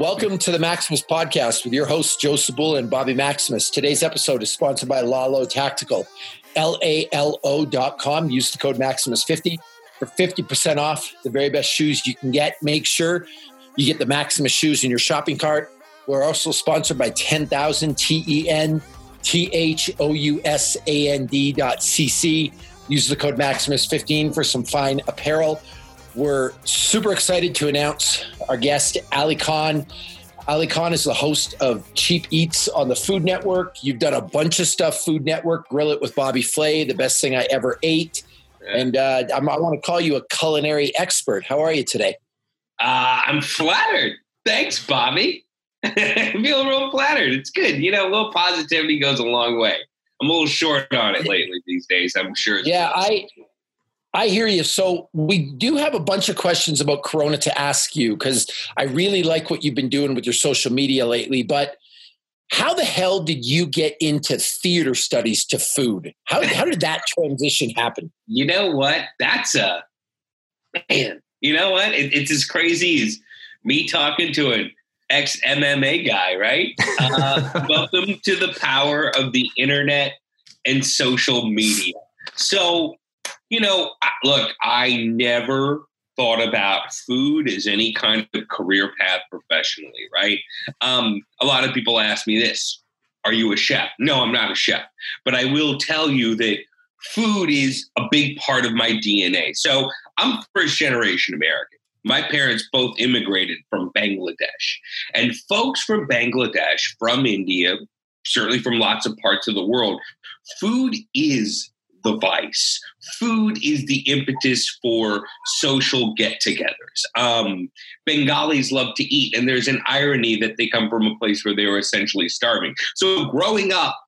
Welcome to the Maximus Podcast with your hosts, Joe Sabula and Bobby Maximus. Today's episode is sponsored by Lalo Tactical, L A L O.com. Use the code Maximus50 for 50% off the very best shoes you can get. Make sure you get the Maximus shoes in your shopping cart. We're also sponsored by 10,000 T E N T H O U S A N D dot CC. Use the code Maximus15 for some fine apparel. We're super excited to announce our guest, Ali Khan. Ali Khan is the host of Cheap Eats on the Food Network. You've done a bunch of stuff, Food Network, Grill It with Bobby Flay, the best thing I ever ate. And uh, i want to call you a culinary expert. How are you today? Uh, I'm flattered. Thanks, Bobby. I feel real flattered. It's good. You know, a little positivity goes a long way. I'm a little short on it lately these days. I'm sure. Yeah, I I hear you. So we do have a bunch of questions about Corona to ask you because I really like what you've been doing with your social media lately. But how the hell did you get into theater studies to food? How how did that transition happen? You know what? That's a man. You know what? It, it's as crazy as me talking to an ex MMA guy, right? Uh, welcome to the power of the internet and social media. So you know, look, I never thought about food as any kind of career path professionally, right? Um, a lot of people ask me this Are you a chef? No, I'm not a chef. But I will tell you that food is a big part of my DNA. So I'm first generation American. My parents both immigrated from Bangladesh. And folks from Bangladesh, from India, certainly from lots of parts of the world, food is the vice. Food is the impetus for social get togethers. Um, Bengalis love to eat, and there's an irony that they come from a place where they were essentially starving. So, growing up,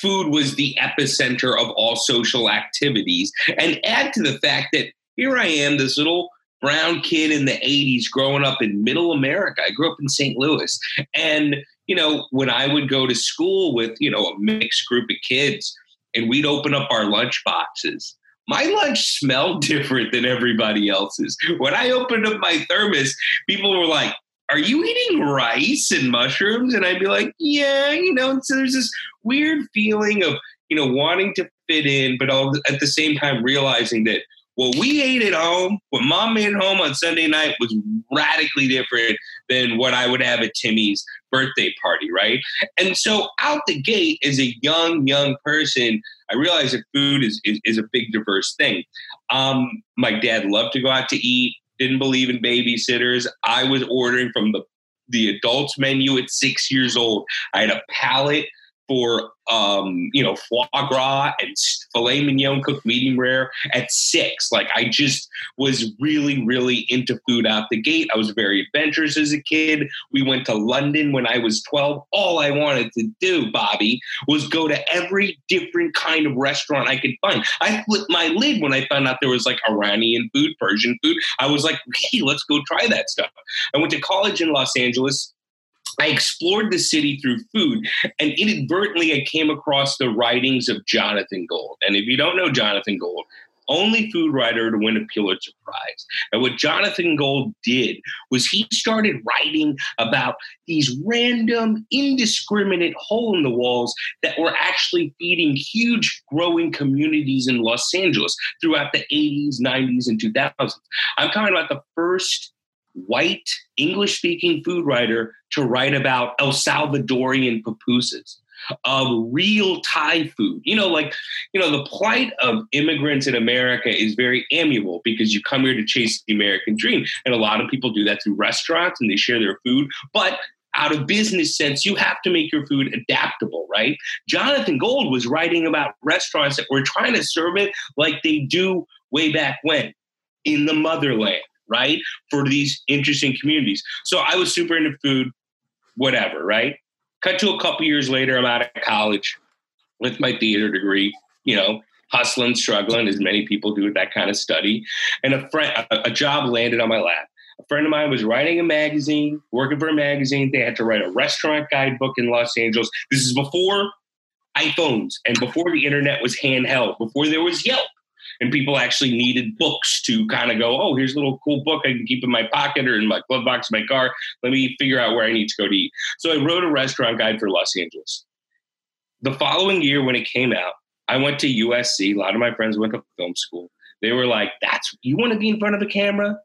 food was the epicenter of all social activities. And add to the fact that here I am, this little brown kid in the 80s growing up in middle America. I grew up in St. Louis. And, you know, when I would go to school with, you know, a mixed group of kids, and we'd open up our lunch boxes. My lunch smelled different than everybody else's. When I opened up my thermos, people were like, Are you eating rice and mushrooms? And I'd be like, Yeah, you know, so there's this weird feeling of, you know, wanting to fit in, but all, at the same time realizing that what we ate at home, what mom made at home on Sunday night was radically different than what I would have at Timmy's birthday party, right? And so out the gate as a young, young person, I realized that food is, is, is a big diverse thing. Um, my dad loved to go out to eat, didn't believe in babysitters. I was ordering from the the adults menu at six years old. I had a palate for um, you know foie gras and filet mignon cooked medium rare at six. Like I just was really really into food out the gate. I was very adventurous as a kid. We went to London when I was twelve. All I wanted to do, Bobby, was go to every different kind of restaurant I could find. I flipped my lid when I found out there was like Iranian food, Persian food. I was like, hey, let's go try that stuff. I went to college in Los Angeles I explored the city through food, and inadvertently, I came across the writings of Jonathan Gold. And if you don't know Jonathan Gold, only food writer to win a Pulitzer Prize. And what Jonathan Gold did was he started writing about these random, indiscriminate hole in the walls that were actually feeding huge growing communities in Los Angeles throughout the 80s, 90s, and 2000s. I'm talking about the first white English speaking food writer to write about El Salvadorian pupusas of real Thai food. You know, like, you know, the plight of immigrants in America is very amiable because you come here to chase the American dream. And a lot of people do that through restaurants and they share their food. But out of business sense, you have to make your food adaptable, right? Jonathan Gold was writing about restaurants that were trying to serve it like they do way back when in the motherland right? For these interesting communities. So I was super into food, whatever, right? Cut to a couple years later, I'm out of college with my theater degree, you know, hustling, struggling, as many people do with that kind of study. And a friend, a, job landed on my lap. A friend of mine was writing a magazine, working for a magazine. They had to write a restaurant guidebook in Los Angeles. This is before iPhones and before the internet was handheld, before there was Yelp and people actually needed books to kind of go, oh, here's a little cool book I can keep in my pocket or in my glove box of my car. Let me figure out where I need to go to eat. So I wrote a restaurant guide for Los Angeles. The following year, when it came out, I went to USC. A lot of my friends went to film school. They were like, "That's you want to be in front of the camera?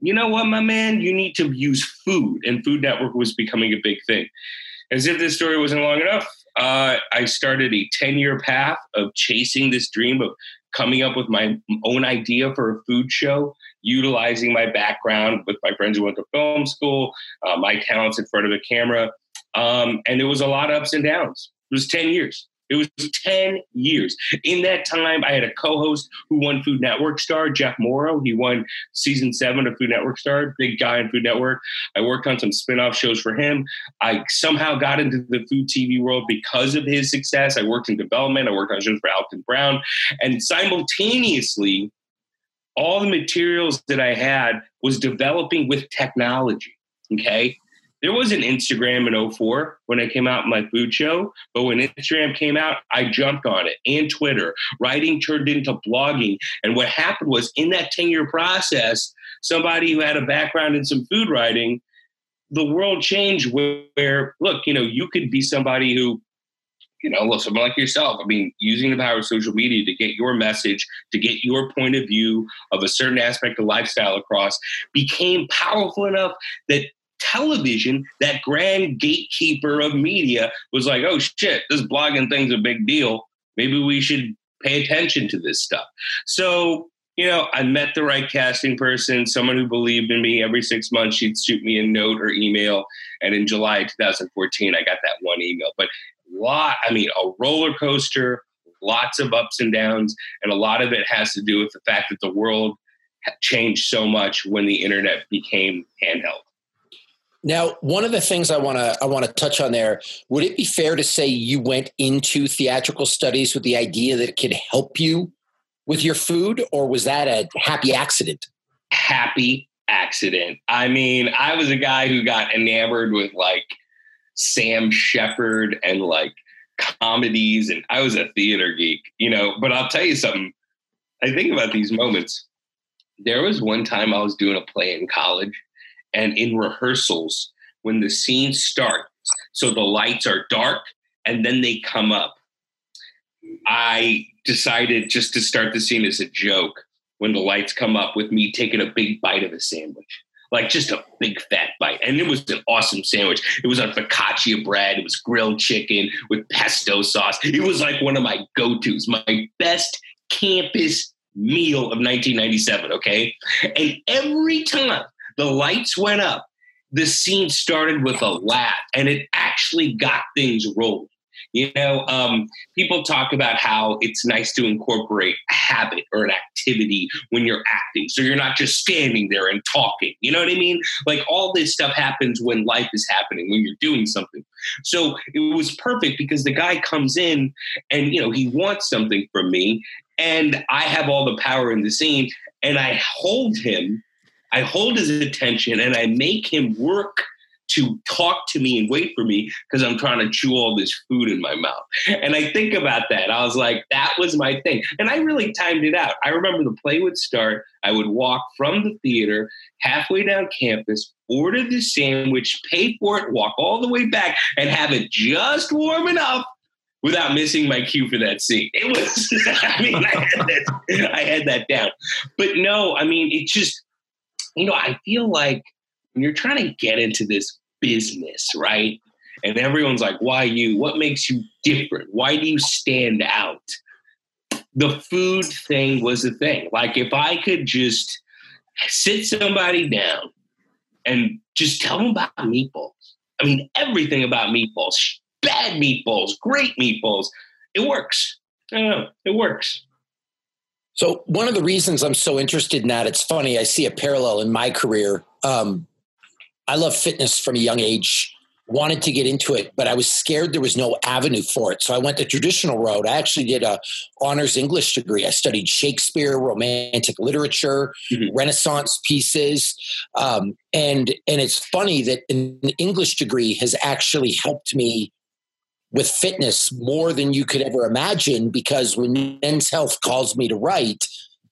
You know what, my man? You need to use food." And Food Network was becoming a big thing. As if this story wasn't long enough, uh, I started a ten-year path of chasing this dream of coming up with my own idea for a food show, utilizing my background with my friends who went to film school, uh, my talents in front of the camera, um, and it was a lot of ups and downs. It was ten years. It was 10 years. In that time, I had a co host who won Food Network Star, Jeff Mauro. He won season seven of Food Network Star, big guy in Food Network. I worked on some spin off shows for him. I somehow got into the food TV world because of his success. I worked in development, I worked on shows for Alton Brown. And simultaneously, all the materials that I had was developing with technology. Okay. There was an Instagram in 04 when I came out in my food show, but when Instagram came out, I jumped on it and Twitter. Writing turned into blogging. And what happened was in that 10 year process, somebody who had a background in some food writing, the world changed where, look, you know, you could be somebody who you know, look, someone like yourself, I mean, using the power of social media to get your message, to get your point of view of a certain aspect of lifestyle across, became powerful enough that television, that grand gatekeeper of media, was like, oh shit, this blogging thing's a big deal. Maybe we should pay attention to this stuff. So, you know, I met the right casting person, someone who believed in me. Every six months, she'd shoot me a note or email. And in July 2014, I got that one email. But lot, I mean, a roller coaster, lots of ups and downs. And a lot of it has to do with the fact that the world changed so much when the internet became handheld. Now, one of the things I want to I want to touch on there, would it be fair to say you went into theatrical studies with the idea that it could help you with your food or was that a happy accident? Happy accident. I mean, I was a guy who got enamored with like Sam Shepard and like comedies and I was a theater geek, you know, but I'll tell you something. I think about these moments. There was one time I was doing a play in college and in rehearsals when the scene starts. So the lights are dark and then they come up. I decided just to start the scene as a joke when the lights come up with me taking a big bite of a sandwich like just a big fat bite. And it was an awesome sandwich. It was on focaccia bread. It was grilled chicken with pesto sauce. It was like one of my go-to's my best campus meal of 1997 okay? And every time the lights went up. The scene started with a laugh, and it actually got things rolling. You know, um, people talk about how it's nice to incorporate a habit or an activity when you're acting. So you're not just standing there and talking. You know what I mean? Like all this stuff happens when life is happening, when you're doing something. So it was perfect because the guy comes in and, you know, he wants something from me. And I have all the power in the scene. And I hold him I hold his attention and I make him work to talk to me and wait for me because I'm trying to chew all this food in my mouth. And I think about that. I was like, that was my thing. And I really timed it out. I remember the play would start. I would walk from the theater halfway down campus, order the sandwich, pay for it, walk all the way back, and have it just warm enough without missing my cue for that scene. It was, I mean, I had, that, I had that down. But no, I mean, it just, you know, I feel like when you're trying to get into this business, right? And everyone's like, why you? What makes you different? Why do you stand out? The food thing was the thing. Like, if I could just sit somebody down and just tell them about meatballs. I mean, everything about meatballs, bad meatballs, great meatballs. It works. I don't know. It works. So one of the reasons I'm so interested in that, it's funny, I see a parallel in my career. Um, I love fitness from a young age, wanted to get into it, but I was scared there was no avenue for it. So I went the traditional road. I actually did a honors English degree. I studied Shakespeare, romantic literature, mm-hmm. Renaissance pieces. Um, and, and it's funny that an English degree has actually helped me with fitness more than you could ever imagine because when men's health calls me to write,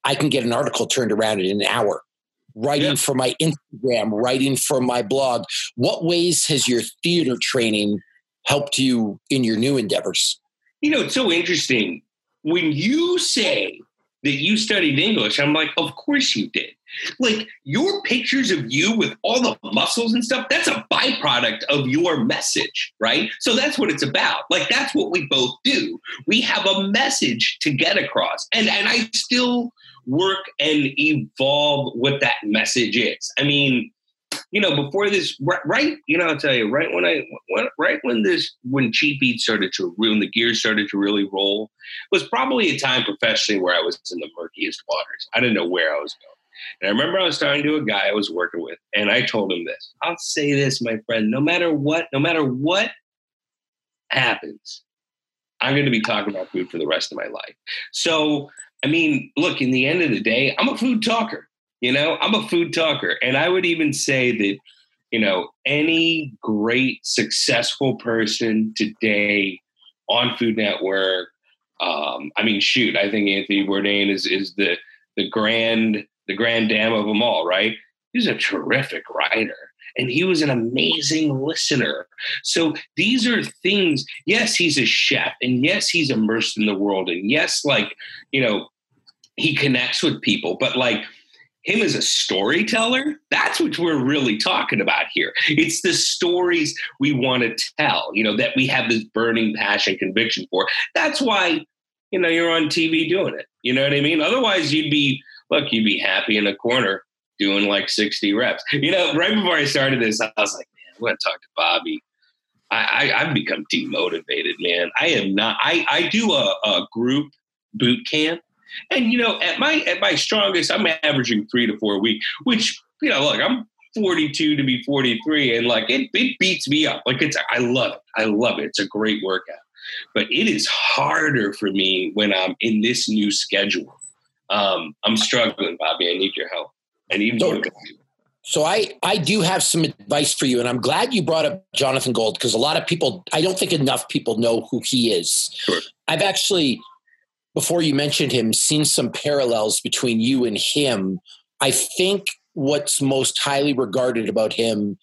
I can get an article turned around in an hour. Writing yeah. for my Instagram, writing for my blog. What ways has your theater training helped you in your new endeavors? You know, it's so interesting. When you say that you studied English, I'm like, of course you did. Like your pictures of you with all the muscles and stuff, that's a byproduct of your message, right? So that's what it's about. Like that's what we both do. We have a message to get across. And and I still work and evolve what that message is. I mean, you know, before this, right, you know, I'll tell you, right when I, when, right when this, when Cheap Eat started to, when the gears started to really roll, was probably a time professionally where I was in the murkiest waters. I didn't know where I was going. And I remember I was talking to a guy I was working with, and I told him this I'll say this, my friend, no matter what, no matter what happens, I'm going to be talking about food for the rest of my life. So, I mean, look, in the end of the day, I'm a food talker. You know, I'm a food talker. And I would even say that, you know, any great, successful person today on Food Network, um, I mean, shoot, I think Anthony Bourdain is is the the grand the grand dam of them all, right? He's a terrific writer and he was an amazing listener. So these are things, yes, he's a chef and yes, he's immersed in the world and yes, like, you know, he connects with people, but like him as a storyteller, that's what we're really talking about here. It's the stories we want to tell, you know, that we have this burning passion conviction for. That's why, you know, you're on TV doing it. You know what I mean? Otherwise, you'd be look, you'd be happy in a corner doing like 60 reps. You know, right before I started this, I was like, man, I'm going to talk to Bobby. I, I, have become demotivated, man. I am not. I, I do a, a group boot camp, and you know, at my at my strongest, I'm averaging three to four a week. Which you know, look, I'm 42 to be 43, and like it, it beats me up. Like it's, I love it. I love it. It's a great workout, but it is harder for me when I'm in this new schedule um, I'm struggling, Bobby. I need your help. I need so, more. So I, I do have some advice for you, and I'm glad you brought up Jonathan Gold because a lot of people, I don't think enough people know who he is. Sure. I've actually, before you mentioned him, seen some parallels between you and him. I think what's most highly regarded about him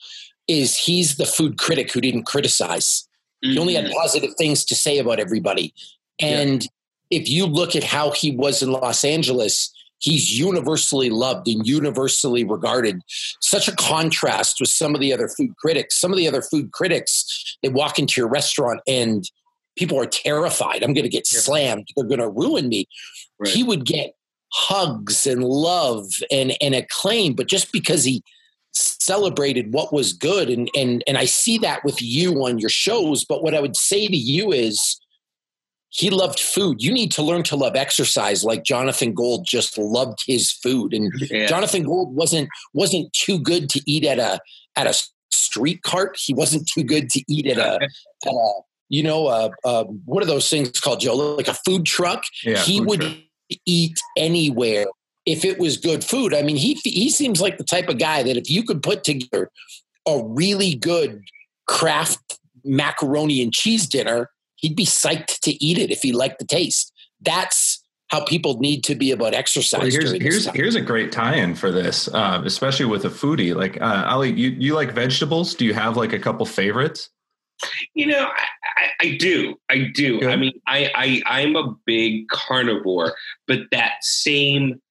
is he's the food critic who didn't criticize. Mm-hmm. He only had mm-hmm. positive things to say about everybody. And yeah if you look at how he was in Los Angeles, he's universally loved and universally regarded. Such a contrast with some of the other food critics. Some of the other food critics, they walk into your restaurant and people are terrified. I'm going to get yeah. slammed. They're going to ruin me. Right. He would get hugs and love and, and acclaim, but just because he celebrated what was good and and and I see that with you on your shows but what I would say to you is he loved food. You need to learn to love exercise like Jonathan Gold just loved his food. And yeah. Jonathan Gold wasn't wasn't too good to eat at a at a street cart. He wasn't too good to eat at a, at a you know, uh, uh, what are those things called, Joe? Like a food truck. Yeah, he would truck. eat anywhere if it was good food. I mean, he he seems like the type of guy that if you could put together a really good Kraft macaroni and cheese dinner he'd be psyched to eat it if he liked the taste. That's how people need to be about exercise. Well, here's here's, here's a great tie-in for this, uh, especially with a foodie. Like uh, Ali, you you like vegetables? Do you have like a couple favorites? You know, I, I, I do. I do. Good. I mean, I, I I'm a big carnivore, but that same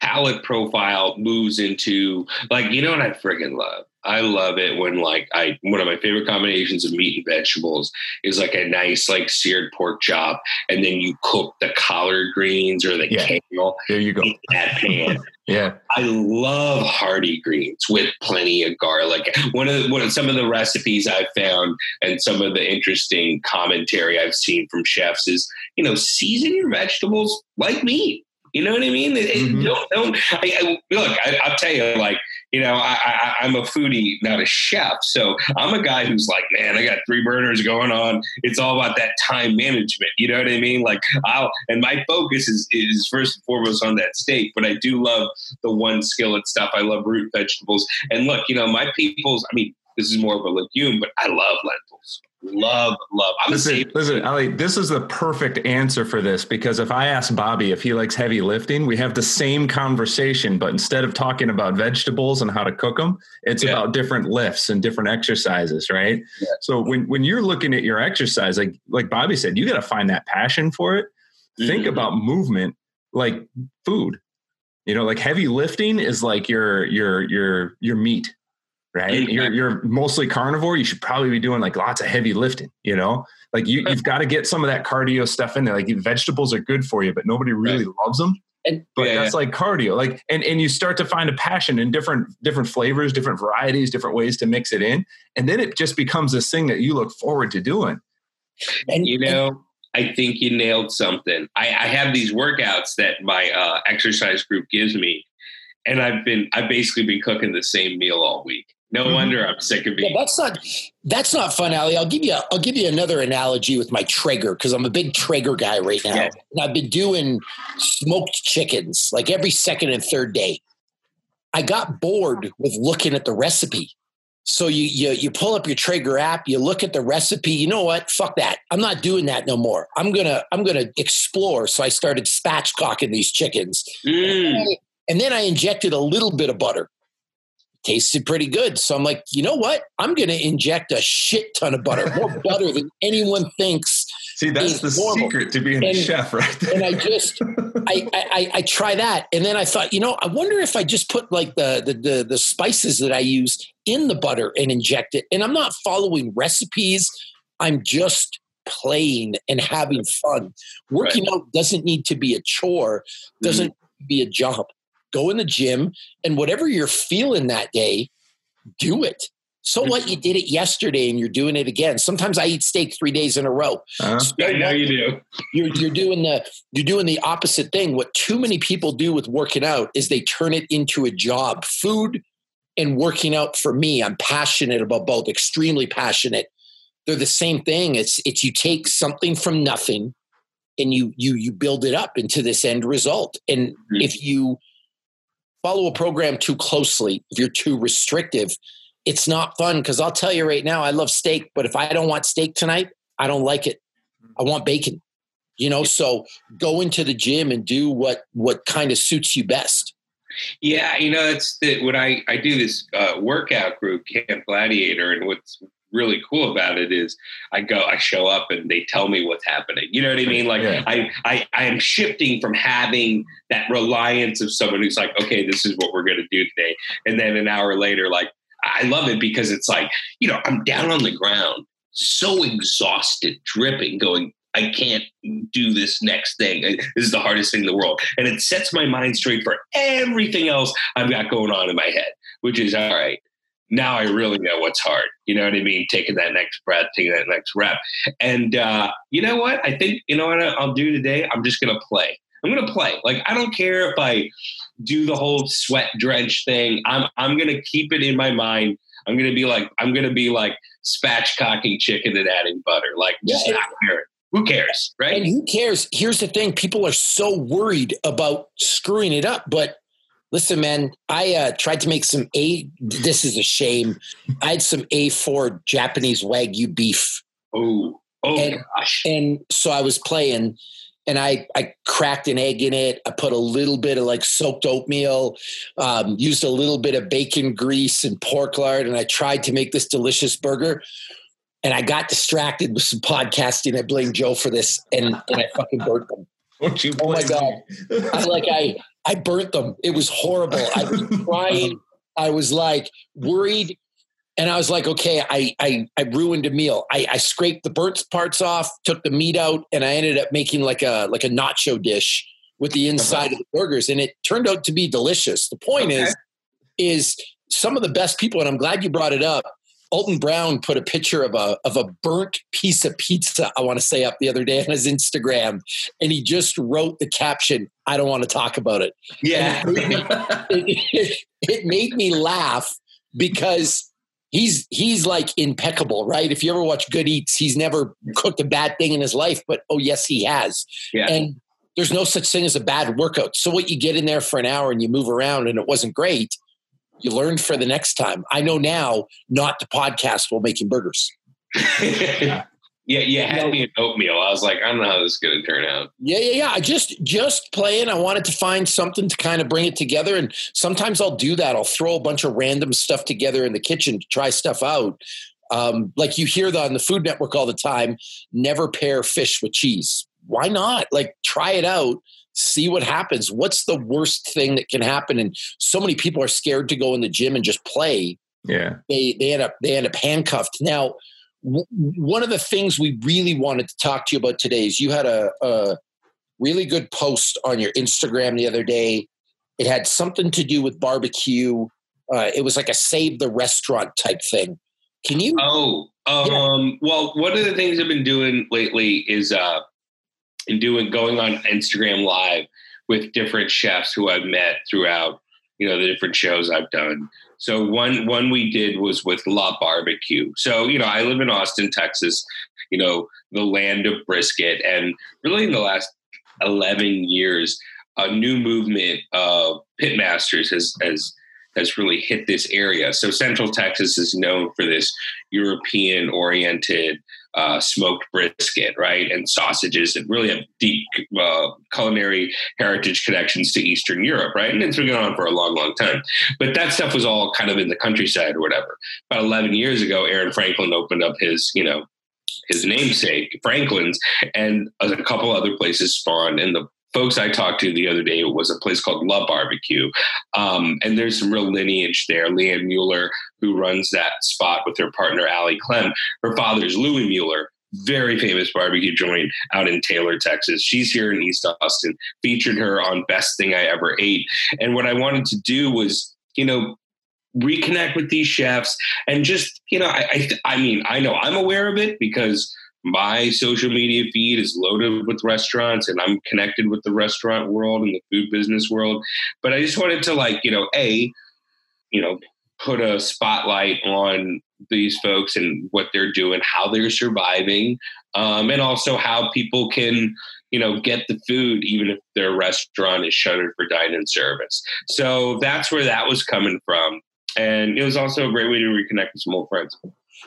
palate profile moves into like you know what I friggin' love I love it when like I one of my favorite combinations of meat and vegetables is like a nice like seared pork chop, and then you cook the collard greens or the yeah. kale. There you go. In that pan. yeah, I love hearty greens with plenty of garlic. One of the, one of some of the recipes I've found and some of the interesting commentary I've seen from chefs is you know season your vegetables like meat. You know what I mean? Mm-hmm. Don't, don't I, I, look. I, will tell you, like you know, I, I, am a foodie, not a chef. So I'm a guy who's like, man, I got three burners going on. It's all about that time management. You know what I mean? Like I'll, and my focus is, is first and foremost on that steak, but I do love the one skillet stuff. I love root vegetables. And look, you know, my people's, I mean, this is more of a legume, but I love lentils love, love. I'm listen, listen, Ali, this is the perfect answer for this because if I ask Bobby if he likes heavy lifting, we have the same conversation, but instead of talking about vegetables and how to cook them, it's yeah. about different lifts and different exercises, right? Yeah. So when when you're looking at your exercise, like like Bobby said, you got to find that passion for it. Mm-hmm. Think about movement like food. You know, like heavy lifting is like your your your your meat right? You're you're mostly carnivore. You should probably be doing like lots of heavy lifting. You know, like you you've got to get some of that cardio stuff in there. Like vegetables are good for you, but nobody really right. loves them. And, but yeah, that's yeah. like cardio. Like and and you start to find a passion in different different flavors, different varieties, different ways to mix it in, and then it just becomes this thing that you look forward to doing. And you know. I think you nailed something. I, I have these workouts that my uh, exercise group gives me, and I've been I've basically been cooking the same meal all week. No mm-hmm. wonder I'm sick of being. Yeah, that's not that's not fun, Ali. I'll give you I'll give you another analogy with my Traeger because I'm a big Traeger guy right now. Yeah. And I've been doing smoked chickens like every second and third day. I got bored with looking at the recipe. So you you you pull up your Traeger app, you look at the recipe. You know what? Fuck that. I'm not doing that no more. I'm gonna I'm gonna explore. So I started spatchcocking these chickens, mm. and, I, and then I injected a little bit of butter tasted pretty good. So I'm like, you know what? I'm going to inject a shit ton of butter, more butter than anyone thinks. See, that's the normal. secret to being and, a chef, right? There. And I just, I, I, I try that, and then I thought, you know, I wonder if I just put like the, the the the spices that I use in the butter and inject it. And I'm not following recipes. I'm just playing and having fun. Working right. out doesn't need to be a chore. Doesn't mm-hmm. be a job go in the gym, and whatever you're feeling that day, do it. So what? You did it yesterday, and you're doing it again. Sometimes I eat steak three days in a row. Uh-huh. So I know you do. You're, you're doing the you're doing the opposite thing. What too many people do with working out is they turn it into a job. Food and working out for me, I'm passionate about both. Extremely passionate. They're the same thing. It's it's you take something from nothing, and you you you build it up into this end result. And mm-hmm. if you follow a program too closely, if you're too restrictive, it's not fun. Because I'll tell you right now, I love steak, but if I don't want steak tonight, I don't like it. I want bacon. You know, so go into the gym and do what what kind of suits you best. Yeah, you know, it's the, when I I do this uh, workout group, Camp Gladiator, and what's really cool about it is I go, I show up and they tell me what's happening. You know what I mean? Like yeah. I, I, I am shifting from having that reliance of someone who's like, okay, this is what we're going to do today. And then an hour later, like, I love it because it's like, you know, I'm down on the ground, so exhausted, dripping, going, I can't do this next thing. This is the hardest thing in the world. And it sets my mind straight for everything else I've got going on in my head, which is all right now I really know what's hard. You know what I mean? Taking that next breath, taking that next rep. And uh, you know what? I think, you know what I'll do today? I'm just going to play. I'm going to play. Like, I don't care if I do the whole sweat drench thing. I'm, I'm going to keep it in my mind. I'm going to be like, I'm going to be like spatchcocking chicken and adding butter. Like, just yeah, not care. Who cares? Right. And who cares? Here's the thing people are so worried about screwing it up, but Listen, man, I uh, tried to make some A. This is a shame. I had some A4 Japanese Wagyu beef. Oh, oh and, gosh. And so I was playing and I, I cracked an egg in it. I put a little bit of like soaked oatmeal, um, used a little bit of bacon grease and pork lard, and I tried to make this delicious burger. And I got distracted with some podcasting. I blame Joe for this, and, and I fucking burnt them. oh my god! I like I I burnt them. It was horrible. I was crying. I was like worried. And I was like, okay, I, I, I ruined a meal. I, I scraped the burnt parts off, took the meat out, and I ended up making like a like a nacho dish with the inside uh-huh. of the burgers. And it turned out to be delicious. The point okay. is, is some of the best people, and I'm glad you brought it up, Alton Brown put a picture of a of a burnt piece of pizza, I want to say, up the other day on his Instagram, and he just wrote the caption, "I don't want to talk about it." Yeah, it made, me, it, it made me laugh because he's he's like impeccable, right? If you ever watch Good Eats, he's never cooked a bad thing in his life, but oh yes, he has. Yeah. And there's no such thing as a bad workout. So what you get in there for an hour and you move around and it wasn't great, you learn for the next time. I know now not to podcast while making burgers. yeah. Yeah, you had me an oatmeal. I was like, I don't know how this is going to turn out. Yeah, yeah, yeah. I just just playing. I wanted to find something to kind of bring it together, and sometimes I'll do that. I'll throw a bunch of random stuff together in the kitchen to try stuff out. Um, like you hear that on the Food Network all the time. Never pair fish with cheese. Why not? Like try it out. See what happens. What's the worst thing that can happen? And so many people are scared to go in the gym and just play. Yeah, they they end up they end up handcuffed. Now one of the things we really wanted to talk to you about today is you had a, a really good post on your Instagram the other day. It had something to do with barbecue. Uh, it was like a save the restaurant type thing. Can you? Oh, um, yeah. well, one of the things I've been doing lately is uh, in doing going on Instagram Live with different chefs who I've met throughout, you know, the different shows I've done. So one one we did was with La Barbecue. So you know, I live in Austin, Texas. You know, the land of brisket, and really in the last eleven years, a new movement of pitmasters has has has really hit this area. So Central Texas is known for this European oriented uh, smoked brisket, right, and sausages that really have deep uh, culinary heritage connections to Eastern Europe, right? And it's been going on for a long, long time. But that stuff was all kind of in the countryside or whatever. About 11 years ago, Aaron Franklin opened up his, you know, his namesake, Franklin's, and a couple other places spawned. And the folks I talked to the other day was a place called La Barbecue. Um, and there's some real lineage there. Leanne Mueller, who runs that spot with her partner, Allie Clem, her father's Louis Mueller. Very famous barbecue joint out in Taylor, Texas. She's here in East Austin. Featured her on Best Thing I Ever Ate. And what I wanted to do was, you know, reconnect with these chefs and just, you know, I, I, I mean, I know I'm aware of it because my social media feed is loaded with restaurants and I'm connected with the restaurant world and the food business world. But I just wanted to like, you know, A, you know, put a spotlight on these folks and what they're doing, how they're surviving, um, and also how people can, you know, get the food even if their restaurant is shuttered for dine-in service. So that's where that was coming from. And it was also a great way to reconnect with some old friends.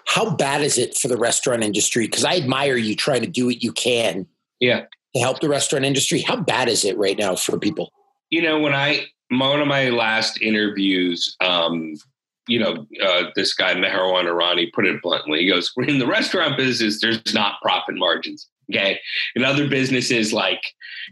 How bad is it for the restaurant industry? Because I admire you trying to do what you can. Yeah. To help the restaurant industry. How bad is it right now for people? You know, when I one of my last interviews, um, you know, uh, this guy Meherwan Irani put it bluntly. He goes, "In the restaurant business, there's not profit margins. Okay, in other businesses, like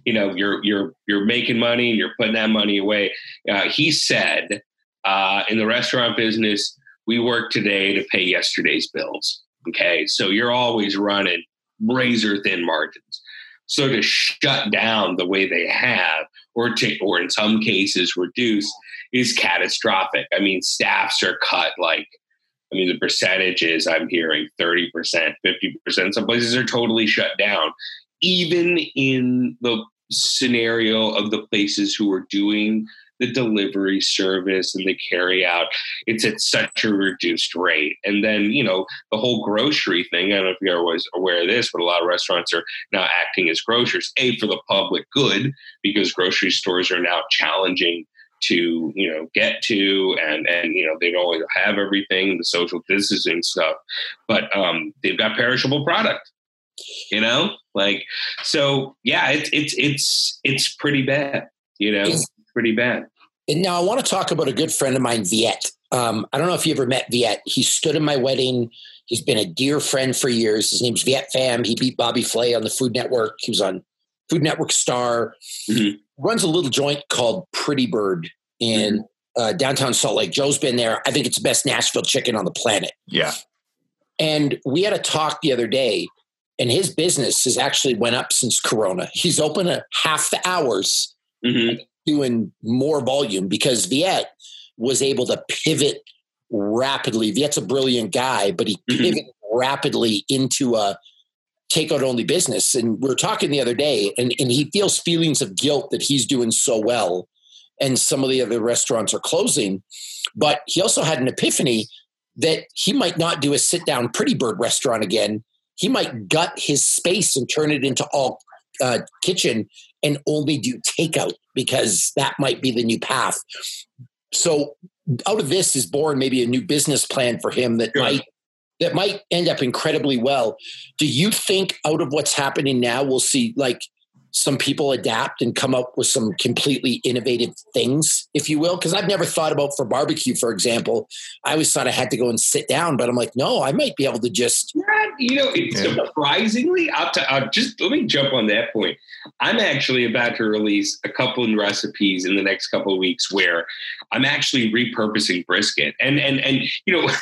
you know, you're you're you're making money and you're putting that money away." Uh, he said, uh, "In the restaurant business, we work today to pay yesterday's bills. Okay. So you're always running razor thin margins. So to shut down the way they have, or to, or in some cases reduce, is catastrophic. I mean, staffs are cut like, I mean, the percentages I'm hearing 30%, 50%. Some places are totally shut down. Even in the scenario of the places who are doing the delivery service and the carry out it's at such a reduced rate. And then you know the whole grocery thing i don't know if you're always aware of this but a lot of restaurants are now acting as grocers a for the public good because grocery stores are now challenging to you know get to and and you know they don't always have everything the social distancing stuff. But um they've got perishable product you know? Like so yeah it's it's it's it's pretty bad you know pretty bad. And now I want to talk about a good friend of mine, Viet. Um, I don't know if you ever met Viet. He stood in my wedding. He's been a dear friend for years. His name's Viet Pham. He beat Bobby Flay on the Food Network. He was on Food Network Star. Mm-hmm. Runs a little joint called Pretty Bird in mm-hmm. uh, downtown Salt Lake. Joe's been there. I think it's the best Nashville chicken on the planet. Yeah. And we had a talk the other day, and his business has actually went up since Corona. He's open a half the hours. Mm-hmm doing more volume because Viet was able to pivot rapidly. Viet's a brilliant guy, but he mm-hmm. pivoted rapidly into a takeout only business. And we were talking the other day, and, and he feels feelings of guilt that he's doing so well and some of the other restaurants are closing. But he also had an epiphany that he might not do a sit down Pretty Bird restaurant again. He might gut his space and turn it into all uh, kitchen and only do takeout because that might be the new path. So out of this is born maybe a new business plan for him that sure. might that might end up incredibly well. Do you think out of what's happening now, we'll see like some people adapt and come up with some completely innovative things, if you will? Because I've never thought about for barbecue, for example. I always thought I had to go and sit down, but I'm like, no, I might be able to just. Yeah, you know, it's yeah. surprisingly, I'll, t- I'll just let me jump on that point. I'm actually about to release a couple of recipes in the next couple of weeks where I'm actually repurposing brisket, and and and you know.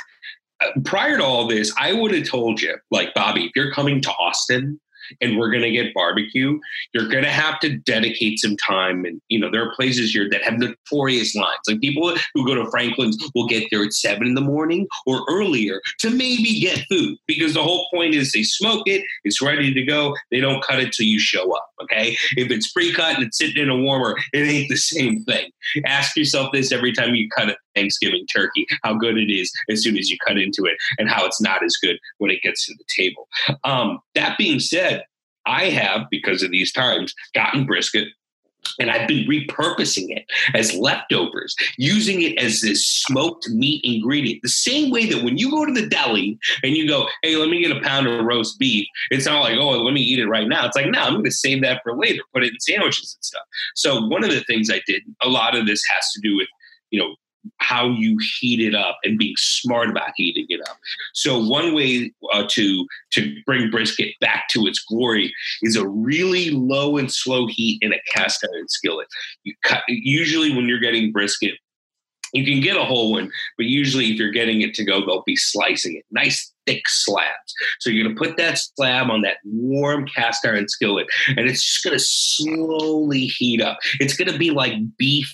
Uh, prior to all this, I would have told you, like, Bobby, if you're coming to Austin, and we're going to get barbecue, you're going to have to dedicate some time. And, you know, there are places here that have notorious lines. Like people who go to Franklin's will get there at seven in the morning or earlier to maybe get food because the whole point is they smoke it, it's ready to go. They don't cut it till you show up. Okay. If it's pre cut and it's sitting in a warmer, it ain't the same thing. Ask yourself this every time you cut a Thanksgiving turkey, how good it is as soon as you cut into it and how it's not as good when it gets to the table. Um, that being said, I have, because of these times, gotten brisket and I've been repurposing it as leftovers, using it as this smoked meat ingredient. The same way that when you go to the deli and you go, hey, let me get a pound of roast beef, it's not like, oh, let me eat it right now. It's like, no, I'm going to save that for later, put it in sandwiches and stuff. So, one of the things I did, a lot of this has to do with, you know, how you heat it up and being smart about heating it up. So one way uh, to to bring brisket back to its glory is a really low and slow heat in a cast iron skillet. You cut usually when you're getting brisket. You can get a whole one, but usually if you're getting it to go, they'll be slicing it. Nice thick slabs. So you're going to put that slab on that warm cast iron skillet, and it's just going to slowly heat up. It's going to be like beef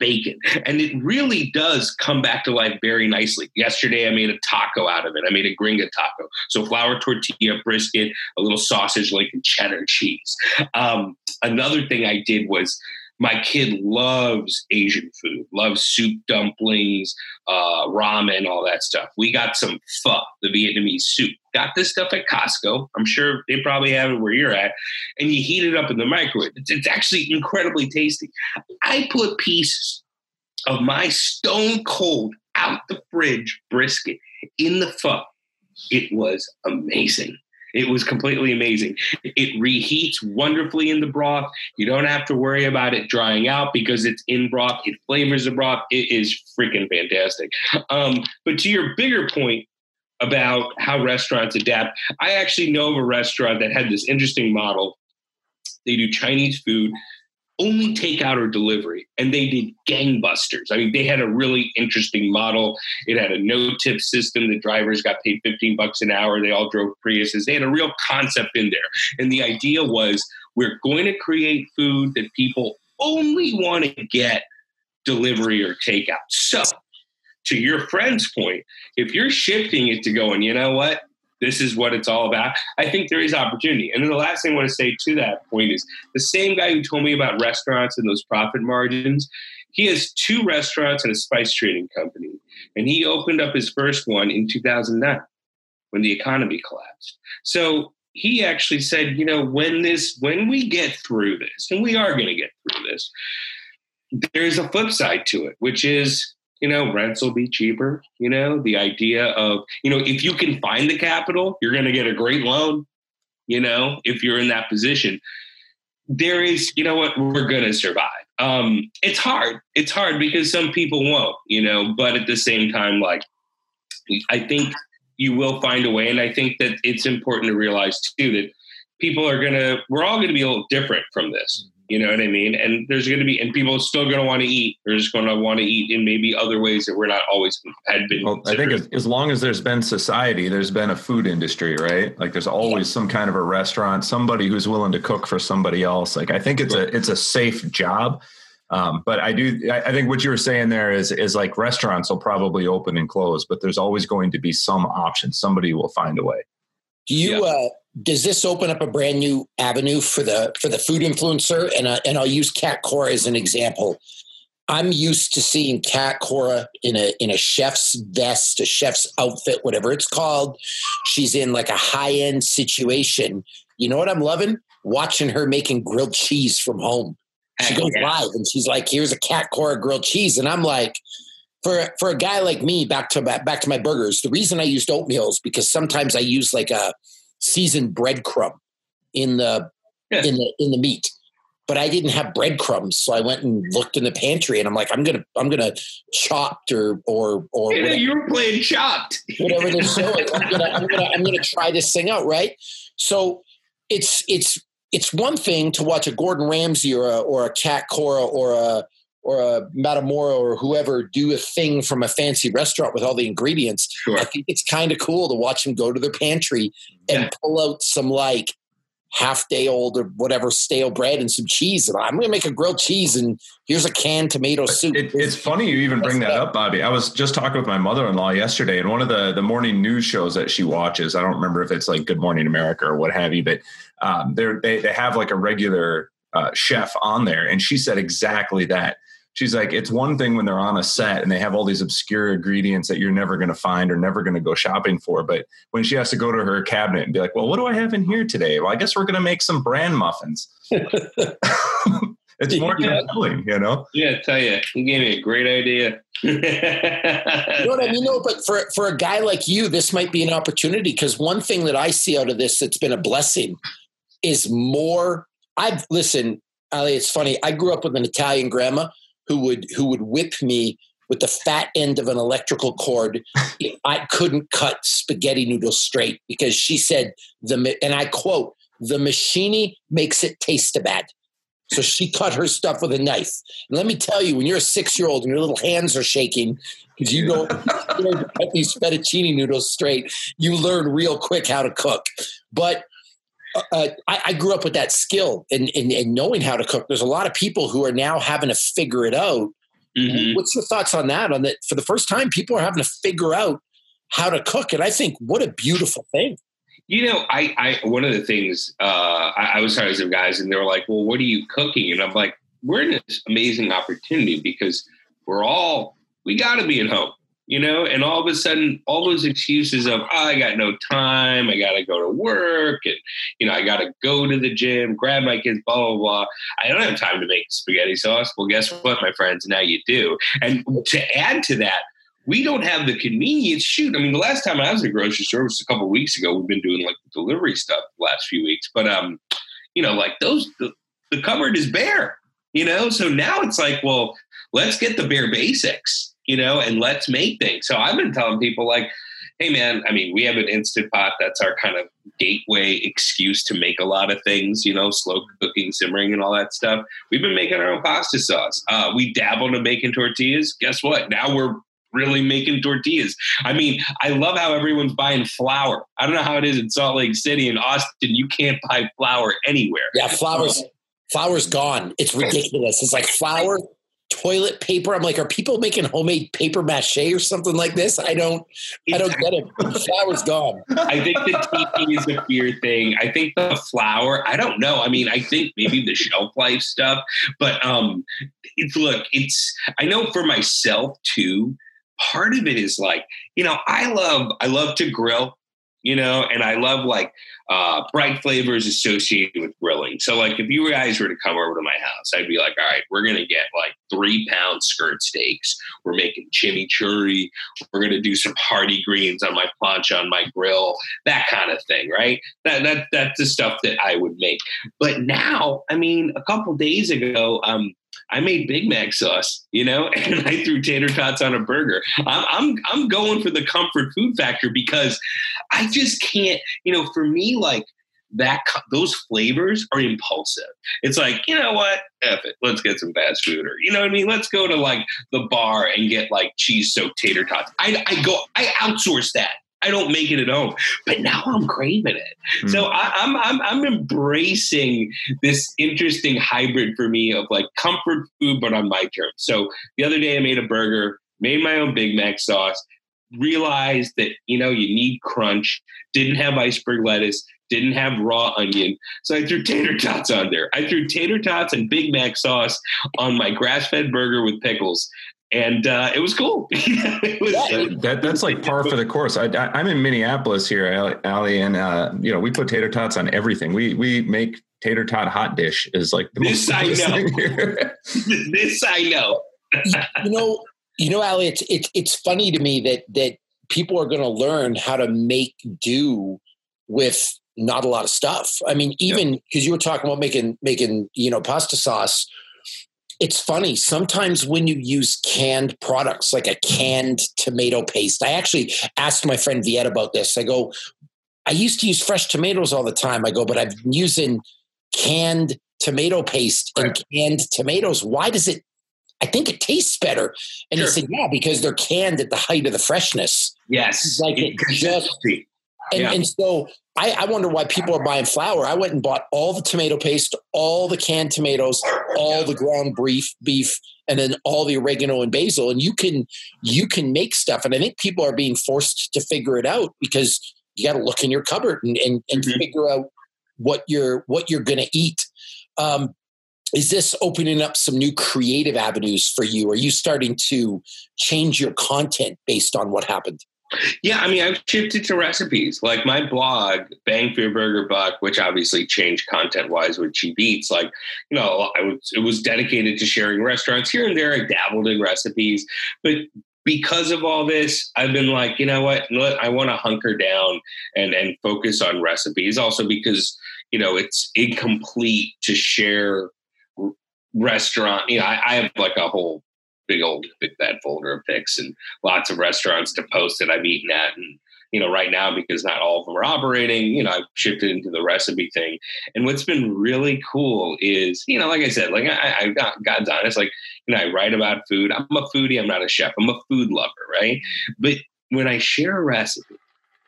bacon. And it really does come back to life very nicely. Yesterday, I made a taco out of it. I made a gringa taco. So flour tortilla, brisket, a little sausage, like cheddar cheese. Um, another thing I did was my kid loves Asian food, loves soup dumplings, uh, ramen, all that stuff. We got some pho, the Vietnamese soup. Got this stuff at Costco. I'm sure they probably have it where you're at. And you heat it up in the microwave. It's, it's actually incredibly tasty. I put pieces of my stone cold out the fridge brisket in the pho. It was amazing. It was completely amazing. It reheats wonderfully in the broth. You don't have to worry about it drying out because it's in broth. It flavors the broth. It is freaking fantastic. Um, but to your bigger point about how restaurants adapt, I actually know of a restaurant that had this interesting model. They do Chinese food only takeout or delivery, and they did gangbusters. I mean, they had a really interesting model. It had a no tip system. The drivers got paid 15 bucks an hour. They all drove Priuses. They had a real concept in there. And the idea was we're going to create food that people only want to get delivery or takeout. So, to your friend's point, if you're shifting it to going, you know what? This is what it's all about. I think there is opportunity. And then the last thing I want to say to that point is the same guy who told me about restaurants and those profit margins, he has two restaurants and a spice trading company. And he opened up his first one in 2009 when the economy collapsed. So he actually said, you know, when this, when we get through this, and we are going to get through this, there's a flip side to it, which is you know, rents will be cheaper. You know, the idea of, you know, if you can find the capital, you're going to get a great loan, you know, if you're in that position. There is, you know what, we're going to survive. Um, it's hard. It's hard because some people won't, you know, but at the same time, like, I think you will find a way. And I think that it's important to realize too that people are going to, we're all going to be a little different from this. You know what I mean? And there's going to be, and people are still going to want to eat. They're just going to want to eat in maybe other ways that we're not always had been. Well, I think as, as, long as there's been society, there's been a food industry, right? Like there's always yeah. some kind of a restaurant, somebody who's willing to cook for somebody else. Like I think it's a it's a safe job. Um, but I do, I think what you were saying there is, is like restaurants will probably open and close, but there's always going to be some option. Somebody will find a way. Do you, yeah. uh, does this open up a brand new avenue for the for the food influencer? And uh, and I'll use Cat Cora as an example. I'm used to seeing Cat Cora in a in a chef's vest, a chef's outfit, whatever it's called. She's in like a high end situation. You know what I'm loving? Watching her making grilled cheese from home. She goes live and she's like, "Here's a Cat Cora grilled cheese," and I'm like, for for a guy like me, back to back, back to my burgers. The reason I used oatmeal is because sometimes I use like a seasoned breadcrumb in the yeah. in the in the meat. But I didn't have breadcrumbs, so I went and looked in the pantry, and I'm like, I'm gonna I'm gonna chopped or or or yeah, you were playing chopped. Whatever they're showing, I'm gonna I'm gonna I'm gonna try this thing out, right? So it's it's it's one thing to watch a Gordon Ramsay or a or a Cat Cora or a or a Matamora or whoever do a thing from a fancy restaurant with all the ingredients. Sure. I think it's kind of cool to watch them go to their pantry and yeah. pull out some like half day old or whatever stale bread and some cheese. And I'm going to make a grilled cheese and here's a canned tomato soup. It, it's funny you even bring that up, Bobby. I was just talking with my mother-in-law yesterday and one of the, the morning news shows that she watches, I don't remember if it's like Good Morning America or what have you, but um, they they have like a regular uh, chef on there. And she said exactly that she's like, it's one thing when they're on a set and they have all these obscure ingredients that you're never going to find or never going to go shopping for. But when she has to go to her cabinet and be like, well, what do I have in here today? Well, I guess we're going to make some bran muffins. it's more yeah. compelling, you know? Yeah, I tell you, you gave me a great idea. you know what I mean? No, but for, for a guy like you, this might be an opportunity because one thing that I see out of this that's been a blessing is more. I've listen, Ali, it's funny. I grew up with an Italian grandma who would who would whip me with the fat end of an electrical cord. I couldn't cut spaghetti noodles straight because she said the and I quote the machine makes it taste bad. So she cut her stuff with a knife. And let me tell you, when you're a six year old and your little hands are shaking because you don't cut these fettuccine noodles straight, you learn real quick how to cook. But uh, I, I, grew up with that skill and, knowing how to cook. There's a lot of people who are now having to figure it out. Mm-hmm. What's your thoughts on that? On that, for the first time, people are having to figure out how to cook, and I think what a beautiful thing. You know, I, I one of the things uh, I, I was talking to some guys, and they were like, "Well, what are you cooking?" And I'm like, "We're in this amazing opportunity because we're all we got to be at home." You know, and all of a sudden, all those excuses of, oh, I got no time, I got to go to work, and, you know, I got to go to the gym, grab my kids, blah, blah, blah. I don't have time to make spaghetti sauce. Well, guess what, my friends? Now you do. And to add to that, we don't have the convenience. Shoot, I mean, the last time I was at the grocery store was a couple weeks ago. We've been doing like delivery stuff the last few weeks, but um, you know, like those, the, the cupboard is bare. You know, so now it's like, well, let's get the bare basics you know, and let's make things. So I've been telling people like, hey man, I mean, we have an instant pot. That's our kind of gateway excuse to make a lot of things, you know, slow cooking, simmering, and all that stuff. We've been making our own pasta sauce. Uh, we dabbled in making tortillas. Guess what? Now we're really making tortillas. I mean, I love how everyone's buying flour. I don't know how it is in Salt Lake City and Austin. You can't buy flour anywhere. Yeah, flour's flour's gone. It's ridiculous. It's like flour toilet paper. I'm like, are people making homemade paper mache or something like this? I don't, I don't get it. Flour's gone. I think the TP is a fear thing. I think the flour. I don't know. I mean, I think maybe the shelf life stuff, but um, it's look, it's. I know for myself too. Part of it is like, you know, I love, I love to grill you know, and I love like uh, bright flavors associated with grilling. So, like, if you guys were to come over to my house, I'd be like, all right, we're gonna get like three pound skirt steaks. We're making chimichurri. We're gonna do some hardy greens on my plancha on my grill, that kind of thing, right? That that that's the stuff that I would make. But now, I mean, a couple days ago, um, I made Big Mac sauce, you know, and I threw tater tots on a burger. I'm, I'm, I'm going for the comfort food factor because I just can't, you know, for me, like that, those flavors are impulsive. It's like, you know what? F it. Let's get some fast food or, you know what I mean? Let's go to like the bar and get like cheese soaked tater tots. I, I go, I outsource that. I don't make it at home, but now I'm craving it. Mm. So I, I'm, I'm I'm embracing this interesting hybrid for me of like comfort food, but on my terms. So the other day I made a burger, made my own Big Mac sauce, realized that you know you need crunch, didn't have iceberg lettuce, didn't have raw onion, so I threw tater tots on there. I threw tater tots and Big Mac sauce on my grass-fed burger with pickles, and uh, it was cool. it was, uh, that, that's like par for the course. I, am in Minneapolis here, Ali, and uh, you know we put tater tots on everything. We we make tater tot hot dish is like the this I know. this I know. you know, You know, Ali, it's it's it's funny to me that that people are going to learn how to make do with not a lot of stuff. I mean, even because you were talking about making making you know pasta sauce. It's funny sometimes when you use canned products like a canned tomato paste. I actually asked my friend Viet about this. I go, I used to use fresh tomatoes all the time. I go, but I've been using canned tomato paste right. and canned tomatoes. Why does it? I think it tastes better. And sure. he said, yeah, because they're canned at the height of the freshness. Yes. Like it just, and, yeah. and so I, I, wonder why people are buying flour. I went and bought all the tomato paste, all the canned tomatoes, all the ground beef, beef, and then all the oregano and basil. And you can you can make stuff. And I think people are being forced to figure it out because you got to look in your cupboard and, and, and mm-hmm. figure out what you're what you're going to eat. Um, is this opening up some new creative avenues for you? Are you starting to change your content based on what happened? Yeah, I mean, I've shifted to recipes. Like my blog, Bang for Your Burger Buck, which obviously changed content wise with Cheap Eats. Like, you know, I was it was dedicated to sharing restaurants here and there. I dabbled in recipes, but because of all this, I've been like, you know what? I want to hunker down and and focus on recipes. Also because you know it's incomplete to share restaurant. You know, I, I have like a whole big old big bad folder of pics and lots of restaurants to post that I've eaten at. And, you know, right now, because not all of them are operating, you know, I've shifted into the recipe thing. And what's been really cool is, you know, like I said, like I, I got God's honest, like, you know, I write about food. I'm a foodie, I'm not a chef, I'm a food lover, right? But when I share a recipe,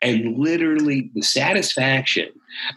and literally the satisfaction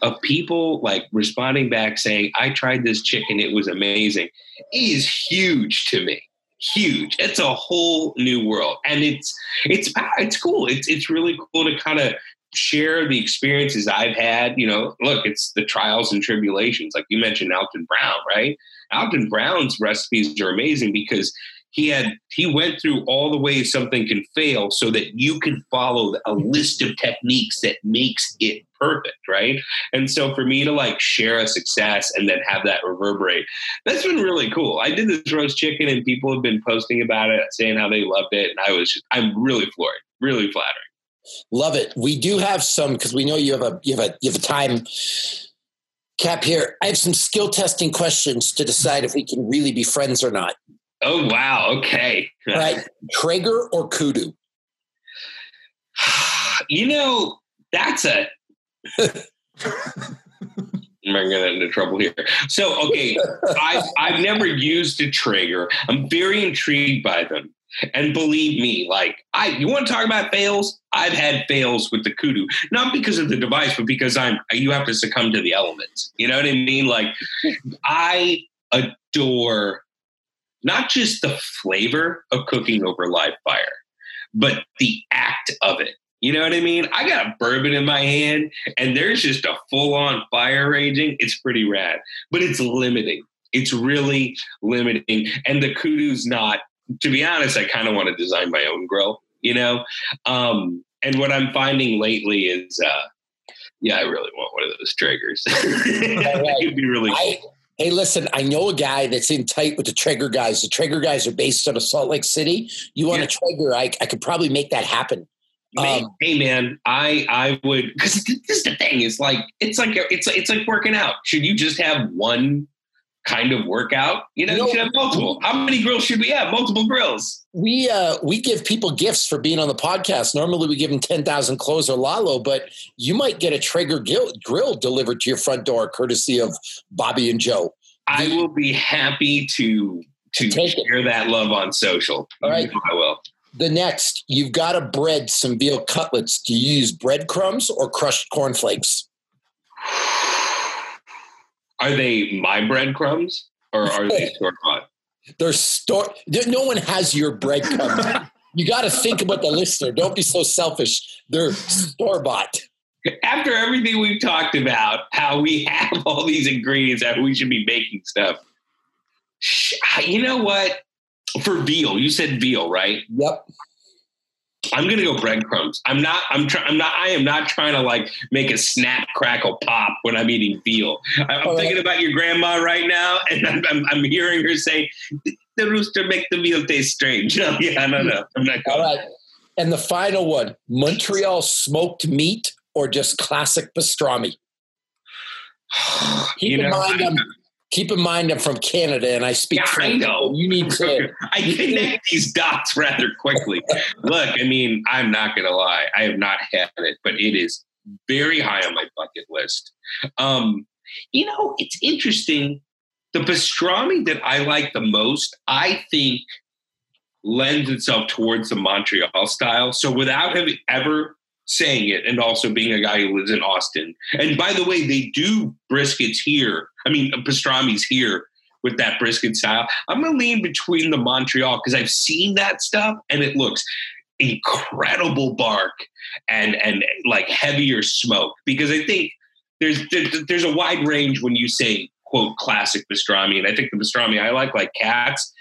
of people like responding back saying i tried this chicken it was amazing is huge to me huge. It's a whole new world, and it's it's it's cool. It's it's really cool to kind of share the experiences I've had. You know, look, it's the trials and tribulations. Like you mentioned, Alton Brown, right? Alton Brown's recipes are amazing because he had he went through all the ways something can fail so that you can follow a list of techniques that makes it perfect right? And so for me to like share a success and then have that reverberate that's been really cool. I did this roast chicken and people have been posting about it saying how they loved it and i was just i'm really floored really flattering. Love it. We do have some because we know you have a you have a you have a time cap here. I have some skill testing questions to decide if we can really be friends or not Oh wow! Okay. right. Traeger or Kudu? You know, that's a. I'm gonna get into trouble here. So, okay, I, I've never used a Traeger. I'm very intrigued by them. And believe me, like I, you want to talk about fails? I've had fails with the Kudu, not because of the device, but because I'm. You have to succumb to the elements. You know what I mean? Like, I adore not just the flavor of cooking over live fire, but the act of it. You know what I mean? I got a bourbon in my hand and there's just a full on fire raging. It's pretty rad, but it's limiting. It's really limiting. And the kudu's not, to be honest, I kind of want to design my own grill, you know? Um, and what I'm finding lately is, uh, yeah, I really want one of those Traegers. It'd be really cool. Hey, listen, I know a guy that's in tight with the Traeger guys. The Traeger guys are based out of Salt Lake City. You want yeah. a Traeger? I, I could probably make that happen. Um, hey man, I I would because this is the thing. It's like it's like it's it's like working out. Should you just have one kind of workout. You know, you, know, you should have multiple. How many grills should we have? Multiple grills. We uh we give people gifts for being on the podcast. Normally we give them ten thousand clothes or Lalo, but you might get a Traeger grill, grill delivered to your front door, courtesy of Bobby and Joe. I will be happy to to share it. that love on social. All right, I will. The next, you've got to bread some veal cutlets. Do you use breadcrumbs or crushed cornflakes? Are they my breadcrumbs or are they store bought? They're store. No one has your breadcrumbs. you got to think about the listener. Don't be so selfish. They're store bought. After everything we've talked about, how we have all these ingredients that we should be making stuff. You know what? For veal, you said veal, right? Yep. I'm gonna go breadcrumbs. I'm not. I'm trying. I'm not. I am not trying to like make a snap, crackle, pop when I'm eating veal. I'm oh, thinking about your grandma right now, and I'm, I'm, I'm hearing her say, the rooster make the veal taste strange. No, yeah, I don't know. I'm not going. All right. And the final one Montreal smoked meat or just classic pastrami? Keep you in know, mind, I'm, um, keep in mind I'm from Canada and I speak yeah, French. I know. You need to. I connect these dots rather quickly. Look, I mean, I'm not going to lie. I have not had it, but it is very high on my bucket list. Um, you know, it's interesting. The pastrami that I like the most, I think, lends itself towards the Montreal style. So without having ever saying it and also being a guy who lives in Austin. And by the way, they do briskets here. I mean, uh, pastrami's here with that brisket style. I'm going to lean between the Montreal because I've seen that stuff and it looks incredible bark and and like heavier smoke because I think there's there's a wide range when you say quote classic pastrami and I think the pastrami I like like Katz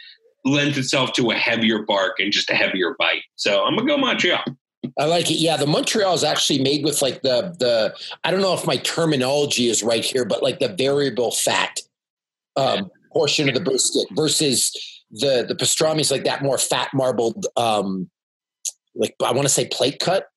lends itself to a heavier bark and just a heavier bite. So I'm gonna go Montreal. I like it. Yeah, the Montreal is actually made with like the the I don't know if my terminology is right here, but like the variable fat um, portion of the brisket versus the the pastrami is like that more fat marbled um like I want to say plate cut.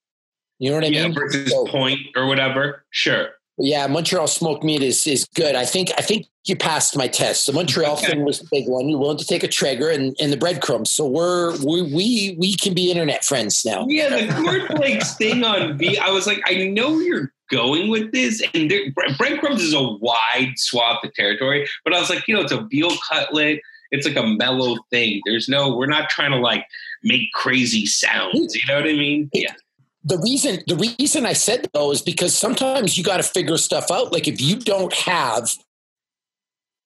You know what I yeah, mean? Versus so, point or whatever. Sure. Yeah, Montreal smoked meat is is good. I think I think you passed my test. The Montreal thing was the big one. You're willing to take a Traeger and, and the breadcrumbs. So we're we we we can be internet friends now. Yeah, the cornflakes thing on V. I was like, I know you're going with this, and breadcrumbs is a wide swath of territory. But I was like, you know, it's a veal cutlet. It's like a mellow thing. There's no, we're not trying to like make crazy sounds. You know what I mean? Yeah the reason the reason I said though is because sometimes you got to figure stuff out. Like if you don't have,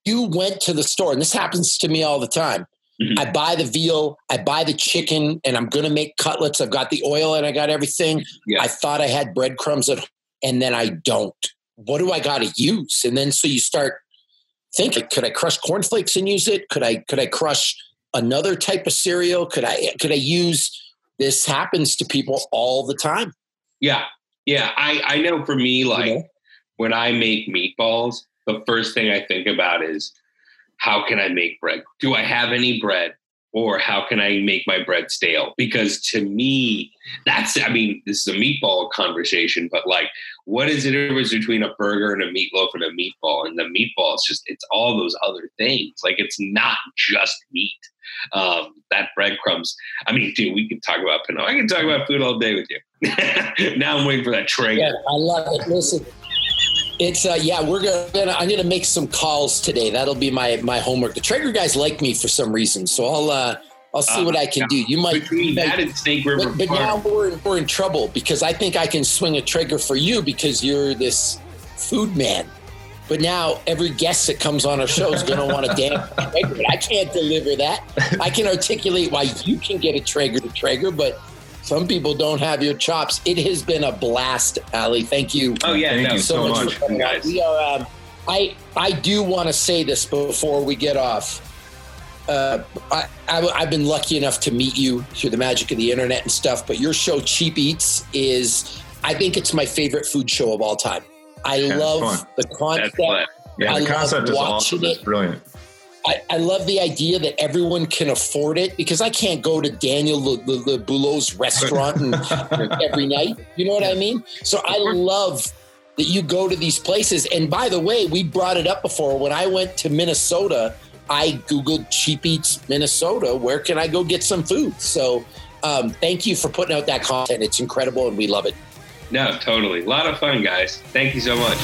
you went to the store, and this happens to me all the time. Mm-hmm. I buy the veal, I buy the chicken, and I'm going to make cutlets. I've got the oil and I got everything. Yeah. I thought I had breadcrumbs at, and then I don't. What do I got to use? And then so you start thinking, could I crush cornflakes and use it? Could I could I crush another type of cereal? Could I could I use this happens to people all the time. Yeah. Yeah. I, I know for me, like you know? when I make meatballs, the first thing I think about is how can I make bread? Do I have any bread? Or how can I make my bread stale? Because to me, that's, I mean, this is a meatball conversation, but like, what is the difference between a burger and a meatloaf and a meatball? And the meatball is just, it's all those other things. Like, it's not just meat um, that breadcrumbs. I mean, dude, we can talk about Pinot. I can talk about food all day with you. now I'm waiting for that train. Yeah, I love it. Listen, it's uh, yeah, we're gonna. I'm gonna make some calls today. That'll be my my homework. The Traeger guys like me for some reason, so I'll uh, I'll see uh, what I can do. You might between that and Snake River, but, but now we're we're in trouble because I think I can swing a Traeger for you because you're this food man. But now every guest that comes on our show is going to want a damn Traeger. I can't deliver that. I can articulate why you can get a Traeger to Traeger, but some people don't have your chops. It has been a blast, Ali. Thank you. Oh yeah, thank no, you so, much, much. for coming guys. We are. Um, I I do want to say this before we get off. Uh, I, I, have been lucky enough to meet you through the magic of the internet and stuff, but your show, Cheap Eats, is I think it's my favorite food show of all time. I yeah, love the concept. Yeah, the I concept is awesome. It. It's brilliant. I, I, love the idea that everyone can afford it because I can't go to Daniel Le, Boulud's restaurant and, every night. You know what I mean? So I love that you go to these places. And by the way, we brought it up before. When I went to Minnesota, I Googled Cheap Eats Minnesota. Where can I go get some food? So um, thank you for putting out that content. It's incredible and we love it. No, totally. A lot of fun, guys. Thank you so much.